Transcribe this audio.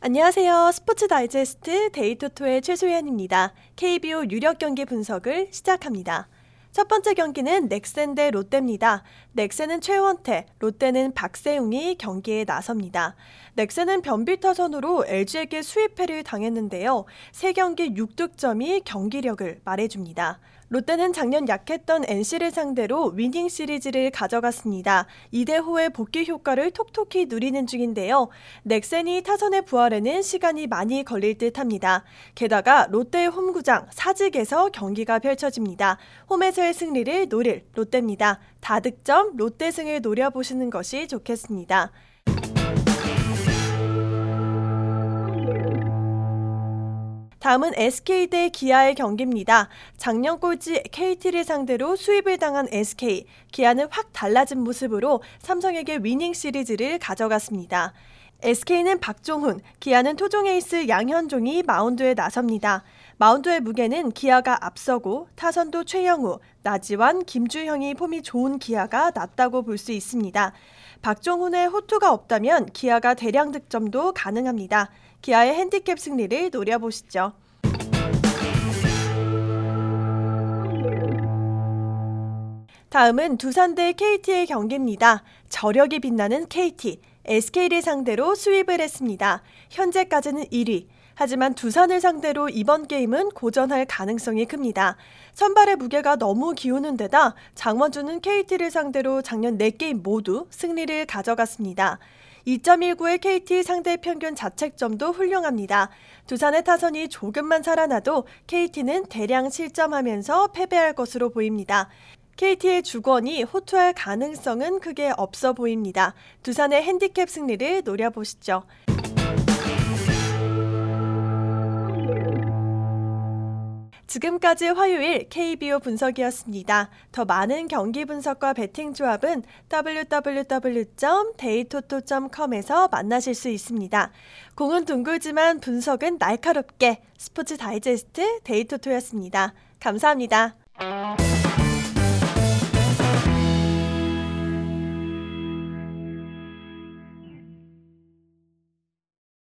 안녕하세요. 스포츠 다이제스트 데이토토의 최소연입니다. KBO 유력 경기 분석을 시작합니다. 첫 번째 경기는 넥센 대 롯데입니다. 넥센은 최원태, 롯데는 박세웅이 경기에 나섭니다. 넥센은 변비 타선으로 LG에게 sweep패를 당했는데요. 3경기 6득점이 경기력을 말해줍니다. 롯데는 작년 약했던 NC를 상대로 winning 시리즈를 가져갔습니다. 2대 호의 복귀 효과를 톡톡히 누리는 중인데요. 넥센이 타선의 부활에는 시간이 많이 걸릴 듯 합니다. 게다가 롯데의 홈구장 사직에서 경기가 펼쳐집니다. 홈에서의 승리를 노릴 롯데입니다. 다득점 롯데 승을 노려보시는 것이 좋겠습니다. 다음은 SK 대 기아의 경기입니다. 작년 꼴찌 KT를 상대로 수입을 당한 SK. 기아는 확 달라진 모습으로 삼성에게 winning 시리즈를 가져갔습니다. SK는 박종훈, 기아는 토종 에이스 양현종이 마운드에 나섭니다. 마운드의 무게는 기아가 앞서고 타선도 최형우, 나지완, 김주형이 폼이 좋은 기아가 낫다고 볼 수 있습니다. 박종훈의 호투가 없다면 기아가 대량 득점도 가능합니다. 기아의 핸디캡 승리를 노려보시죠. 다음은 두산 대 KT의 경기입니다. 저력이 빛나는 KT, SK를 상대로 수입을 했습니다. 현재까지는 1위. 하지만 두산을 상대로 이번 게임은 고전할 가능성이 큽니다. 선발의 무게가 너무 기우는 데다 장원준은 KT를 상대로 작년 4게임 모두 승리를 가져갔습니다. 2.19의 KT 상대 평균 자책점도 훌륭합니다. 두산의 타선이 조금만 살아나도 KT는 대량 실점하면서 패배할 것으로 보입니다. KT의 주권이 호투할 가능성은 크게 없어 보입니다. 두산의 핸디캡 승리를 노려보시죠. 지금까지 화요일 KBO 분석이었습니다. 더 많은 경기 분석과 베팅 조합은 www.데이토토.com에서 만나실 수 있습니다. 공은 둥글지만 분석은 날카롭게 스포츠 다이제스트 데이토토였습니다. 감사합니다.